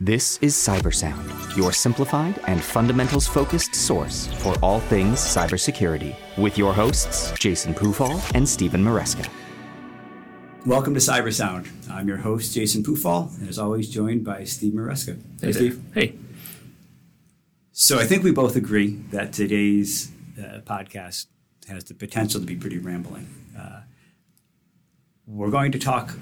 This is Cybersound, your simplified and fundamentals focused source for all things cybersecurity, with your hosts, Jason Pufahl and Stephen Maresca. Welcome to Cybersound. I'm your host, Jason Pufahl, and as always, joined by Steve Maresca. Hey, hey Steve. Hey. So I think we both agree that today's uh, podcast has the potential to be pretty rambling. Uh, we're going to talk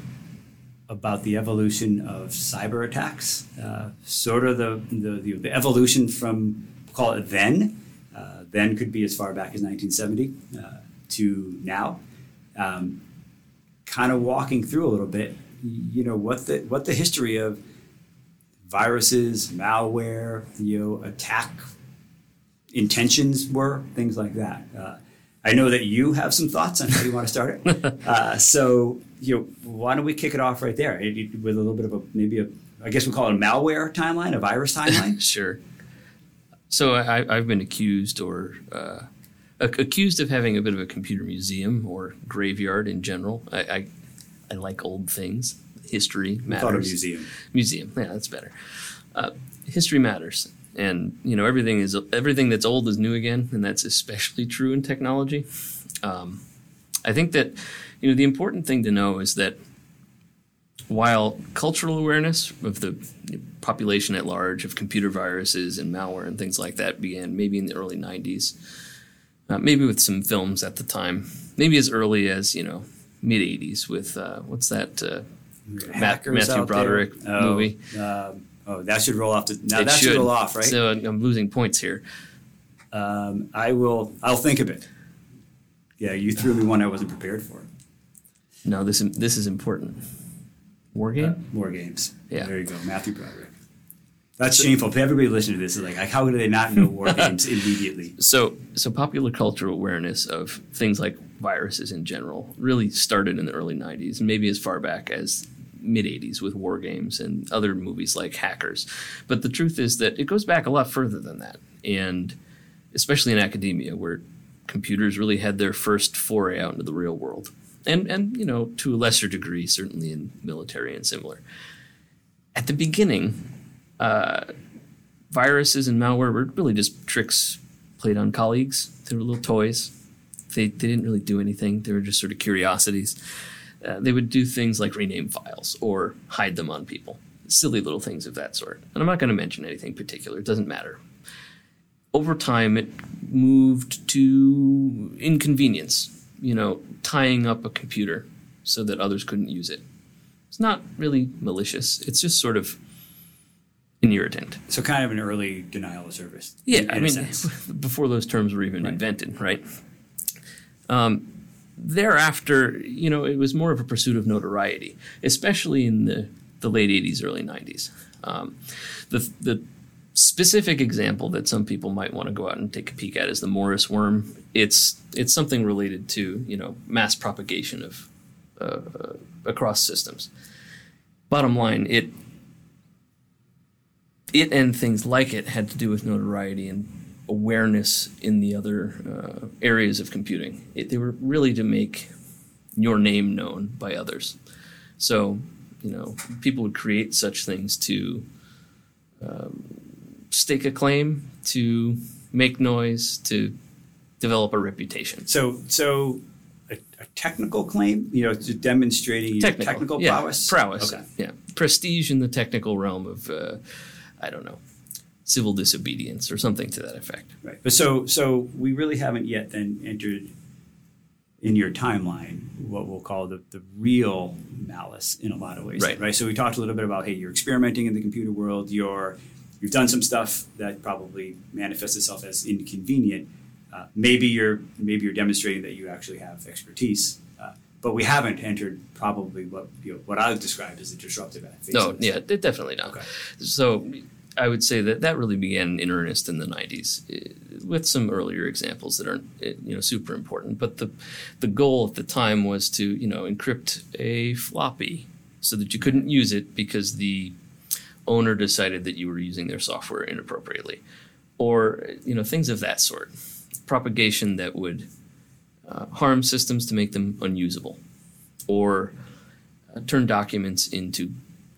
about the evolution of cyber attacks, uh, sort of the, the, the, evolution from, call it then, uh, then could be as far back as 1970 uh, to now. Um, kind of walking through a little bit, you know, what the, what the history of viruses, malware, you know, attack intentions were, things like that. I know that you have some thoughts on how you want to start it. Uh, so, you know, why don't we kick it off right there with a little bit of a maybe a I guess we call it a malware timeline, a virus timeline. sure. So I, have been accused or uh, accused of having a bit of a computer museum or graveyard in general. I, I, I like old things. History matters. museum. Museum. Yeah, that's better. Uh, history matters, and you know everything is everything that's old is new again, and that's especially true in technology. Um, I think that you know the important thing to know is that while cultural awareness of the population at large of computer viruses and malware and things like that began maybe in the early 90s, uh, maybe with some films at the time, maybe as early as you know mid 80s with uh, what's that uh, Matthew Broderick oh, movie. Um, oh, that should roll off. The, now it that should. should roll off, right? So I'm losing points here. Um, I will. I'll think of it. Yeah, you threw me one I wasn't prepared for. No, this this is important. War game. Uh, war games. Yeah. There you go, Matthew Broderick. That's so, shameful. Everybody listening to this is like, how do they not know war games immediately? So, so popular cultural awareness of things like viruses in general really started in the early '90s, maybe as far back as mid 80s with war games and other movies like Hackers. But the truth is that it goes back a lot further than that. And especially in academia, where computers really had their first foray out into the real world. And, and you know, to a lesser degree, certainly in military and similar. At the beginning, uh, viruses and malware were really just tricks played on colleagues. They were little toys. They, they didn't really do anything. They were just sort of curiosities. Uh, they would do things like rename files or hide them on people. Silly little things of that sort. And I'm not going to mention anything particular. It doesn't matter. Over time, it moved to inconvenience. You know, tying up a computer so that others couldn't use it. It's not really malicious. It's just sort of an irritant. So kind of an early denial of service. Yeah, I mean, before those terms were even right. invented, right? Um, thereafter, you know, it was more of a pursuit of notoriety, especially in the, the late 80s, early 90s. Um, the, the specific example that some people might want to go out and take a peek at is the Morris worm. It's, it's something related to, you know, mass propagation of uh, across systems. Bottom line, it it and things like it had to do with notoriety and awareness in the other uh, areas of computing. It, they were really to make your name known by others. So, you know, people would create such things to um, stake a claim, to make noise, to develop a reputation. So, so a, a technical claim, you know, to demonstrating technical, technical yeah, prowess. Prowess, okay. yeah, prestige in the technical realm of, uh, I don't know, civil disobedience or something to that effect. Right. But so so we really haven't yet then entered in your timeline what we'll call the, the real malice in a lot of ways. Right. Right. So we talked a little bit about hey, you're experimenting in the computer world, you're you've done some stuff that probably manifests itself as inconvenient. Uh, maybe you're maybe you're demonstrating that you actually have expertise. Uh, but we haven't entered probably what you know, what I would describe as a disruptive phase. No, yeah, it definitely not. Okay. So I would say that that really began in earnest in the 90s, eh, with some earlier examples that aren't eh, you know super important. But the the goal at the time was to you know encrypt a floppy so that you couldn't use it because the owner decided that you were using their software inappropriately, or you know things of that sort. Propagation that would uh, harm systems to make them unusable, or uh, turn documents into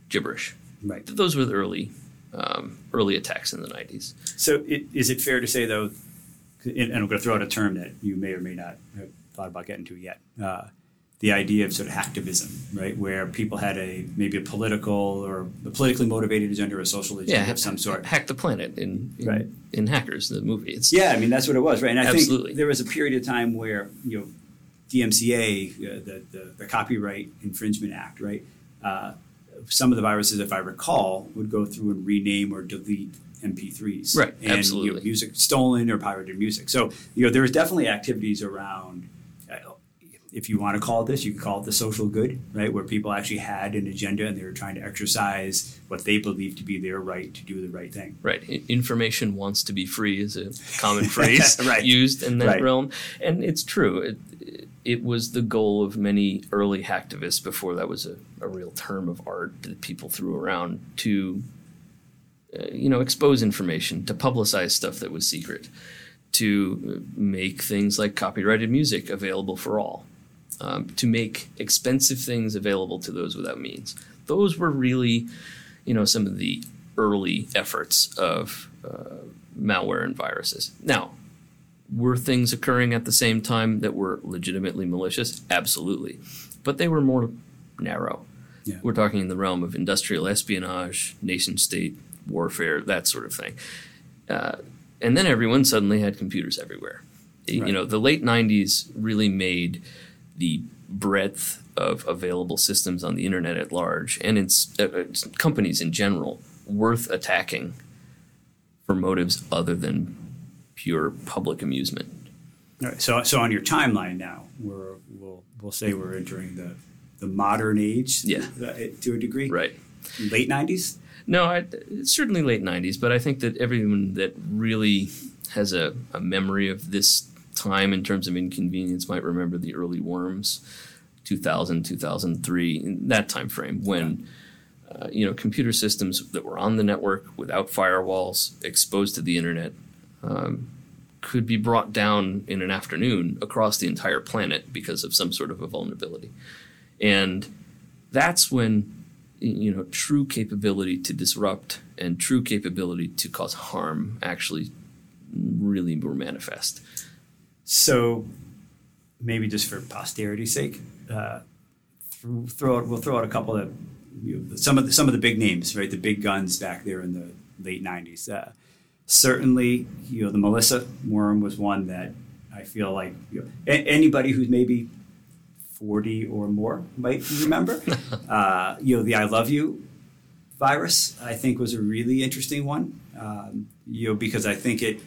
gibberish. Right. Those were the early um, early attacks in the 90s. So, it, is it fair to say, though, and I'm going to throw out a term that you may or may not have thought about getting to yet. Uh, the idea of sort of hacktivism, right, where people had a maybe a political or a politically motivated agenda or a social agenda yeah, of some sort. Hack the planet in in, Right. in Hackers, the movie. It's Yeah, I mean that's what it was, right? And I Absolutely. think there was a period of time where you know DMCA, uh, the, the the Copyright Infringement Act, right? Uh, some of the viruses, if I recall, would go through and rename or delete MP3s, Right, And, You know, absolutely. music stolen or pirated music. So you know there was definitely activities around. Uh, if you want to call it this, you can call it the social good, right? Where people actually had an agenda and they were trying to exercise what they believed to be their right to do the right thing. Right. Information wants to be free is a common phrase Right. used in that Right. realm. And it's true. It, it was the goal of many early hacktivists before that was a, a real term of art that people threw around to, uh, you know, expose information, to publicize stuff that was secret, to make things like copyrighted music available for all, um, to make expensive things available to those without means. Those were really, you know, some of the early efforts of uh, malware and viruses. Now, were things occurring at the same time that were legitimately malicious? Absolutely. But they were more narrow. Yeah. We're talking in the realm of industrial espionage, nation state warfare, that sort of thing. Uh, and then everyone suddenly had computers everywhere. Right. You know, the late 90s really made the breadth of available systems on the internet at large and its uh, uh, companies in general worth attacking for motives other than pure public amusement. All right. So, so on your timeline now, we're, we'll we'll say we're entering the the modern age, Yeah. uh, to a degree, Right. Late nineties. No, I, certainly late 90s, but I think that everyone that really has a, a memory of this time in terms of inconvenience might remember the early worms, 2000, 2003, in that time frame when uh, you know computer systems that were on the network without firewalls, exposed to the internet, um, could be brought down in an afternoon across the entire planet because of some sort of a vulnerability, and that's when you know true capability to disrupt and true capability to cause harm actually really were manifest. So, maybe just for posterity's sake, uh, throw, out, we'll throw out a couple of you know, some of the, some of the big names, right? The big guns back there in the late nineties. Uh, certainly, you know, the Melissa worm was one that I feel like you know, a- anybody who's maybe 40 or more might remember. uh, you know, the I love you virus, I think, was a really interesting one. Um, you know, because I think it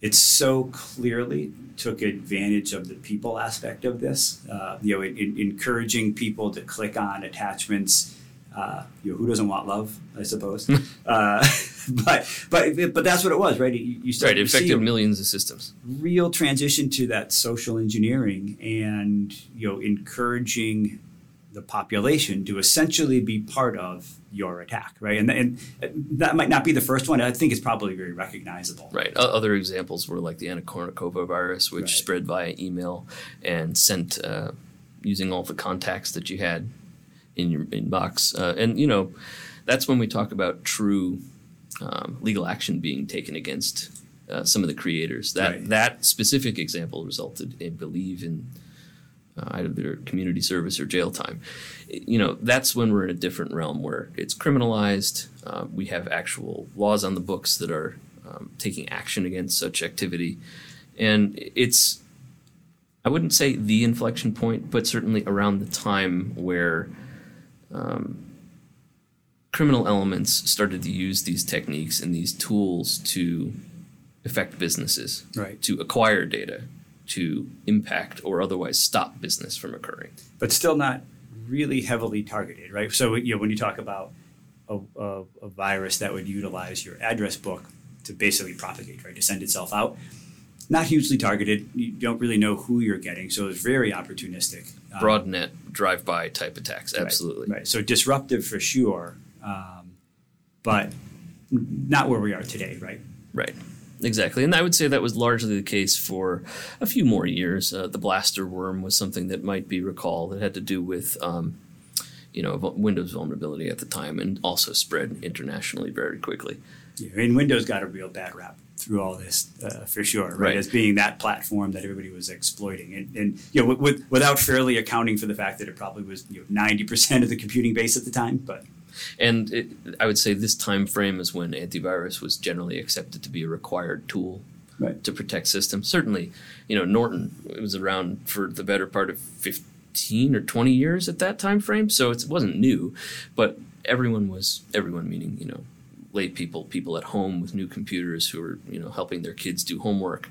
it so clearly took advantage of the people aspect of this. Uh, you know, in, in encouraging people to click on attachments. Uh, you know, who doesn't want love? I suppose. uh, but but but that's what it was, right? You, you start Right, it affected millions of systems. real transition to that social engineering and you know encouraging the population to essentially be part of your attack, right? And, and that might not be the first one. I think it's probably very recognizable. Right. Other examples were like the Anna Kournikova virus, which Right. spread via email and sent uh, using all the contacts that you had in your inbox. Uh, and you know, that's when we talk about true um, legal action being taken against uh, some of the creators. That Right. that specific example resulted, I believe, in uh, either community service or jail time. You know, that's when we're in a different realm where it's criminalized. Uh, we have actual laws on the books that are um, taking action against such activity, and it's I wouldn't say the inflection point, but certainly around the time where um, criminal elements started to use these techniques and these tools to affect businesses, Right. to acquire data, to impact or otherwise stop business from occurring. But still not really heavily targeted, right? So you know when you talk about a, a, a virus that would utilize your address book to basically propagate, right, to send itself out, not hugely targeted. You don't really know who you're getting, so it's very opportunistic. Broad net, by type attacks, Right, absolutely. Right. So disruptive for sure, um, but not where we are today, right? Right. Exactly. And I would say that was largely the case for a few more years. Uh, the blaster worm was something that might be recalled. It had to do with, um, you know, Windows vulnerability at the time, and also spread internationally very quickly. Yeah, and Windows got a real bad rap through all this uh, for sure, right? Right. As being that platform that everybody was exploiting, and, and you know, with, with, without fairly accounting for the fact that it probably was you know ninety percent of the computing base at the time. But And it, I would say this time frame is when antivirus was generally accepted to be a required tool Right. to protect systems. Certainly, you know, Norton was around for the better part of 15 or 20 years at that time frame, so it wasn't new, but everyone was everyone meaning, you know, lay people, people at home with new computers who are you know, helping their kids do homework.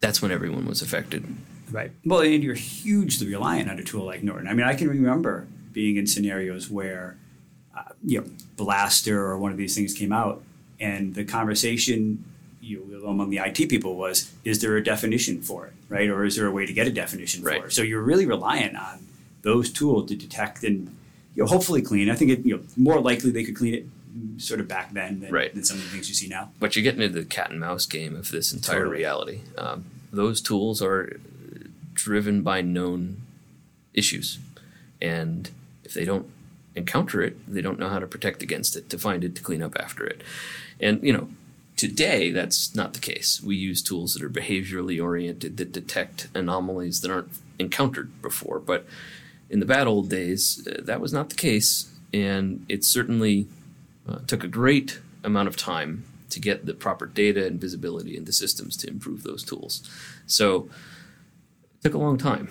That's when everyone was affected. Right. Well, and you're hugely reliant on a tool like Norton. I mean, I can remember being in scenarios where, uh, you know, Blaster or one of these things came out, and the conversation you know, among the IT people was, is there a definition for it, right? Or is there a way to get a definition Right. for it? So you're really reliant on those tools to detect and, you know, hopefully clean. I think it, you know, more likely they could clean it sort of back then than, Right. than some of the things you see now. But you're getting into the cat and mouse game of this entire Totally. reality. Um, those tools are driven by known issues, and if they don't encounter it, they don't know how to protect against it, to find it, to clean up after it. And you know, today that's not the case. We use tools that are behaviorally oriented that detect anomalies that aren't encountered before. But in the bad old days, uh, that was not the case, and it certainly uh, took a great amount of time to get the proper data and visibility into systems to improve those tools. So it took a long time.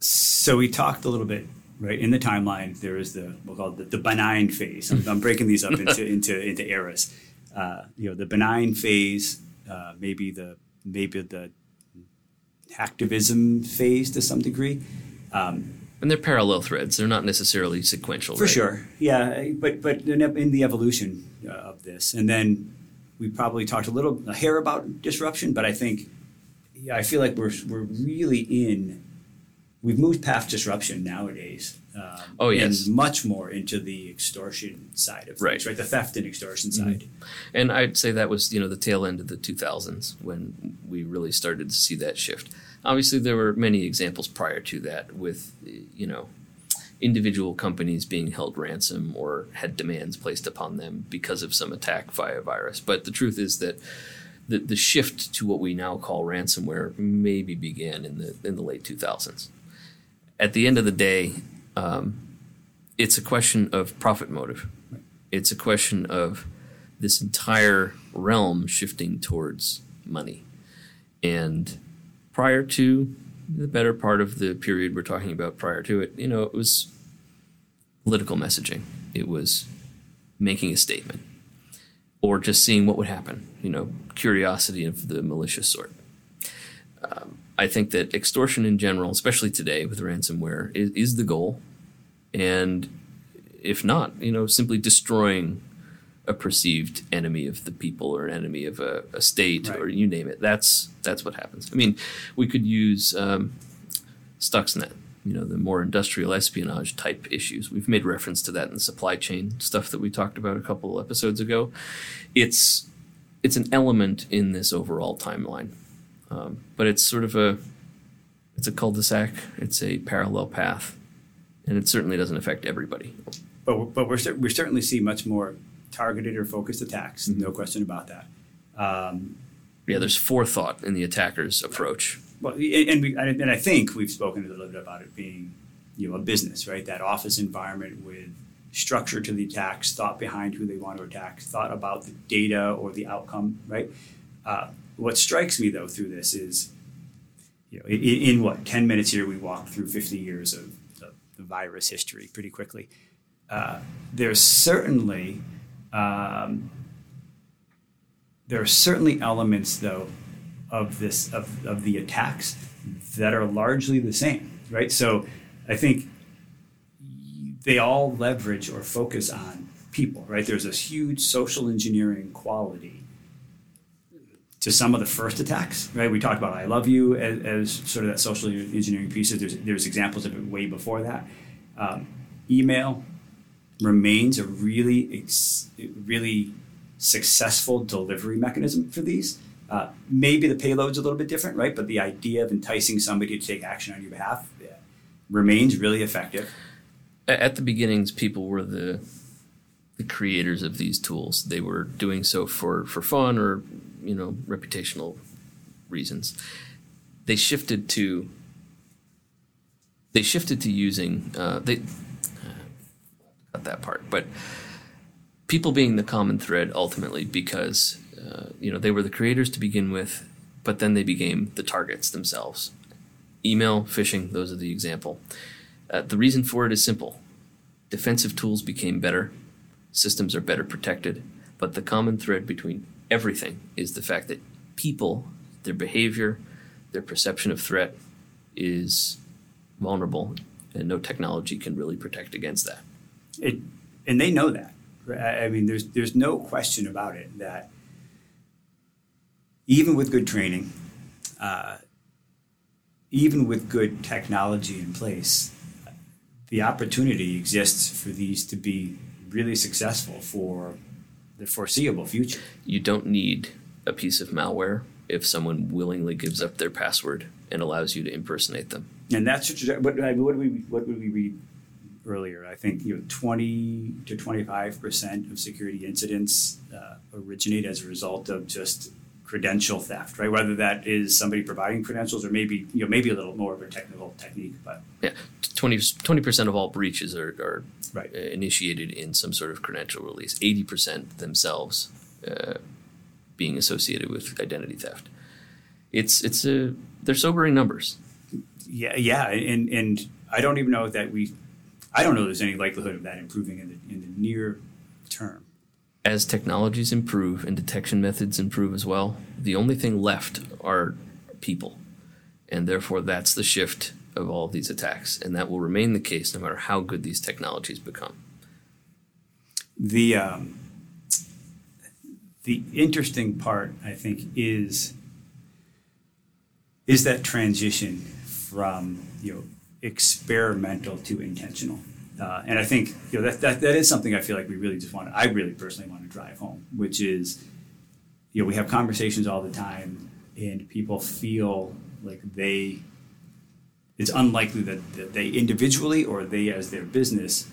So we talked a little bit, right? In the timeline, there is the we'll call it the, the benign phase. I'm, I'm breaking these up into into into eras. Uh, you know, the benign phase, uh, maybe the maybe the hacktivism phase to some degree. Um, And they're parallel threads. They're not necessarily sequential. for right? sure, yeah. But but in, the evolution uh, of this, and then we probably talked a little a hair about disruption, but I think yeah, I feel like we're we're really in. We've moved past disruption nowadays. Um, Oh, yes. and much more into the extortion side of things, Right. right? The theft and extortion side. And I'd say that was, you know, the tail end of the 2000s when we really started to see that shift. Obviously, there were many examples prior to that with, you know, individual companies being held ransom or had demands placed upon them because of some attack via virus. But the truth is that the, the shift to what we now call ransomware maybe began in the in the late 2000s. At the end of the day, um, it's a question of profit motive. It's a question of this entire realm shifting towards money. And prior to the better part of the period we're talking about prior to it, you know, it was political messaging. It was making a statement or just seeing what would happen, you know, curiosity of the malicious sort. Um, I think that extortion in general, especially today with ransomware, is, is the goal. And if not, you know, simply destroying a perceived enemy of the people or an enemy of a, a state Right. or you name it. That's that's what happens. I mean, we could use um, Stuxnet, you know, the more industrial espionage type issues. We've made reference to that in the supply chain stuff that we talked about a couple episodes ago. It's it's an element in this overall timeline, um, but it's sort of a it's a cul-de-sac. It's a parallel path, and it certainly doesn't affect everybody. But we're- but we're we certainly see much more targeted or focused attacks. Mm-hmm. No question about that. Um, Yeah, there's forethought in the attacker's approach. Well, and we, and I think we've spoken a little bit about it being, you know, a business, right? That office environment with structure to the attacks, thought behind who they want to attack, thought about the data or the outcome, right? Uh, what strikes me though through this is, you know, in, in what ten minutes here we walk through fifty years of the, the virus history pretty quickly. Uh, there's certainly um, there are certainly elements though of this of, of the attacks that are largely the same right? So i think they all leverage or focus on people right? There's this huge social engineering quality to some of the first attacks right? We talked about i love you as, as sort of that social engineering piece. there's, there's examples of it way before that. Um, email remains a really really successful delivery mechanism for these. Uh, maybe the payload's a little bit different, right? But the idea of enticing somebody to take action on your behalf remains really effective. At the beginnings, people were the the creators of these tools. They were doing so for for fun or you know reputational reasons. They shifted to they shifted to using uh, they cut that part, but people being the common thread ultimately because uh, you know they were the creators to begin with, but then they became the targets themselves. Email, phishing, those are the example. Uh, the reason for it is simple. Defensive tools became better, systems are better protected, but the common thread between everything is the fact that people, their behavior, their perception of threat is vulnerable, and no technology can really protect against that. It, and they know that. I mean, there's there's no question about it that even with good training, uh, even with good technology in place, the opportunity exists for these to be really successful for the foreseeable future. You don't need a piece of malware if someone willingly gives up their password and allows you to impersonate them. And that's what, what, what, we, what would we read earlier? I think you know, 20 to 25 percent of security incidents uh, originate as a result of just credential theft, right? Whether that is somebody providing credentials or maybe you know maybe a little more of a technical technique, but yeah, 20 percent of all breaches are, are right. initiated in some sort of credential release. Eighty percent themselves uh, being associated with identity theft. It's it's a they're sobering numbers. Yeah, yeah, and and I don't even know that we, I don't know there's any likelihood of that improving in the in the near term as technologies improve and detection methods improve as well, the only thing left are people. And therefore, that's the shift of all of these attacks. And that will remain the case no matter how good these technologies become. The, um, the interesting part, I think, is, is that transition from you know, experimental to intentional. Uh, and I think you know that, that that is something I feel like we really just want. To, I really personally want to drive home, which is, you know, we have conversations all the time, and people feel like they. It's unlikely that, that they individually or they as their business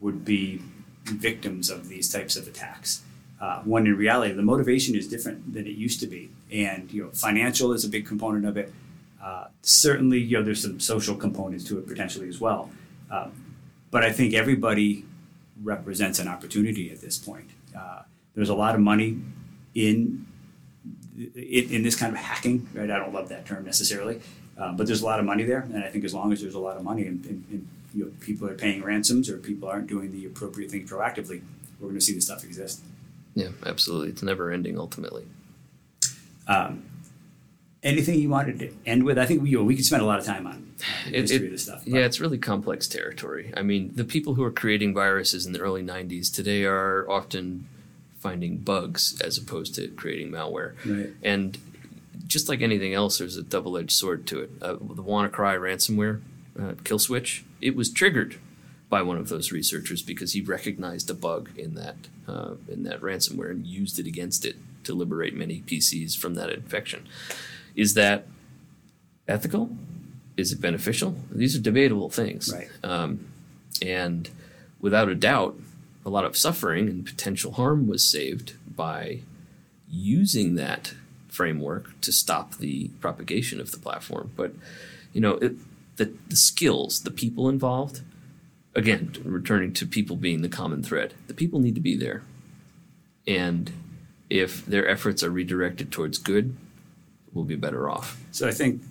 would be victims of these types of attacks. Uh, when in reality, the motivation is different than it used to be, and you know, financial is a big component of it. Uh, certainly, you know, there's some social components to it potentially as well. Uh, but I think everybody represents an opportunity at this point. Uh, there's a lot of money in, in, in this kind of hacking. Right? I don't love that term necessarily, uh, but there's a lot of money there, and I think as long as there's a lot of money and, and, and you know, people are paying ransoms or people aren't doing the appropriate things proactively, we're going to see this stuff exist. Yeah, absolutely. It's never ending ultimately. Um, anything you wanted to end with? I think we, we could spend a lot of time on the history it, of this stuff. But. Yeah, it's really complex territory. I mean, the people who are creating viruses in the early 90s today are often finding bugs as opposed to creating malware. Right. And just like anything else, there's a double edged sword to it. Uh, the WannaCry ransomware uh, kill switch, it was triggered by one of those researchers because he recognized a bug in that uh, in that ransomware and used it against it to liberate many PCs from that infection. Is that ethical? Is it beneficial? These are debatable things. Right. Um, and without a doubt, a lot of suffering and potential harm was saved by using that framework to stop the propagation of the platform. But you know, it, the the skills, the people involved. Again, returning to people being the common thread, the people need to be there, and if their efforts are redirected towards good, we'll be better off. So I think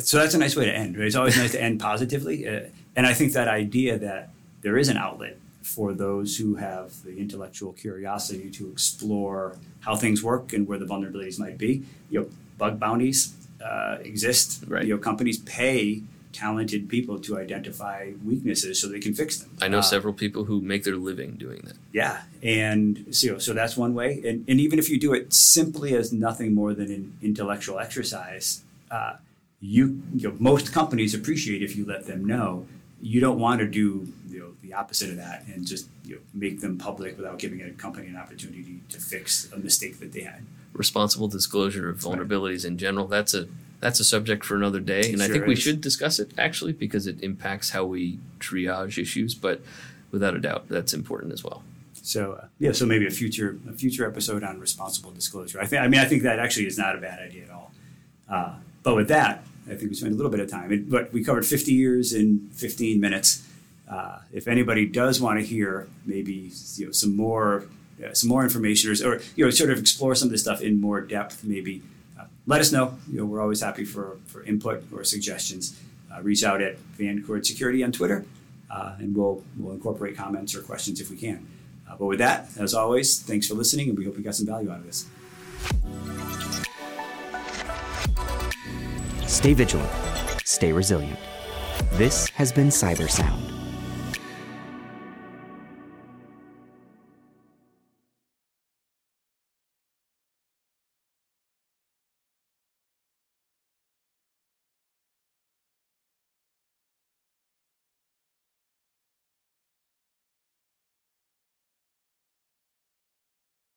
so. That's a nice way to end. Right? It's always nice to end positively, uh, and I think that idea that there is an outlet for those who have the intellectual curiosity to explore how things work and where the vulnerabilities might be. You know, bug bounties uh, exist. Right. You know, companies pay talented people to identify weaknesses so they can fix them. I know uh, several people who make their living doing that. Yeah, and so so that's one way. And, and even if you do it simply as nothing more than an intellectual exercise, uh, you, you know, most companies appreciate if you let them know. You don't want to do you know, the opposite of that and just you know, make them public without giving a company an opportunity to fix a mistake that they had. Responsible disclosure of vulnerabilities in general. That's a that's a subject for another day, and I Sure think we should discuss it actually because it impacts how we triage issues. But without a doubt, that's important as well. So uh, yeah, so maybe a future a future episode on responsible disclosure. I think I mean I think that actually is not a bad idea at all. Uh, but with that, I think we spent a little bit of time. It, but we covered 50 years in 15 minutes. Uh, if anybody does want to hear maybe you know some more uh, some more information or, or you know sort of explore some of this stuff in more depth, maybe let us know. You know we're always happy for for input or suggestions. Uh, reach out at Vancord Security on Twitter, uh, and we'll we'll incorporate comments or questions if we can. Uh, but with that, as always, thanks for listening, and we hope you got some value out of this. Stay vigilant. Stay resilient. This has been Cyber Sound.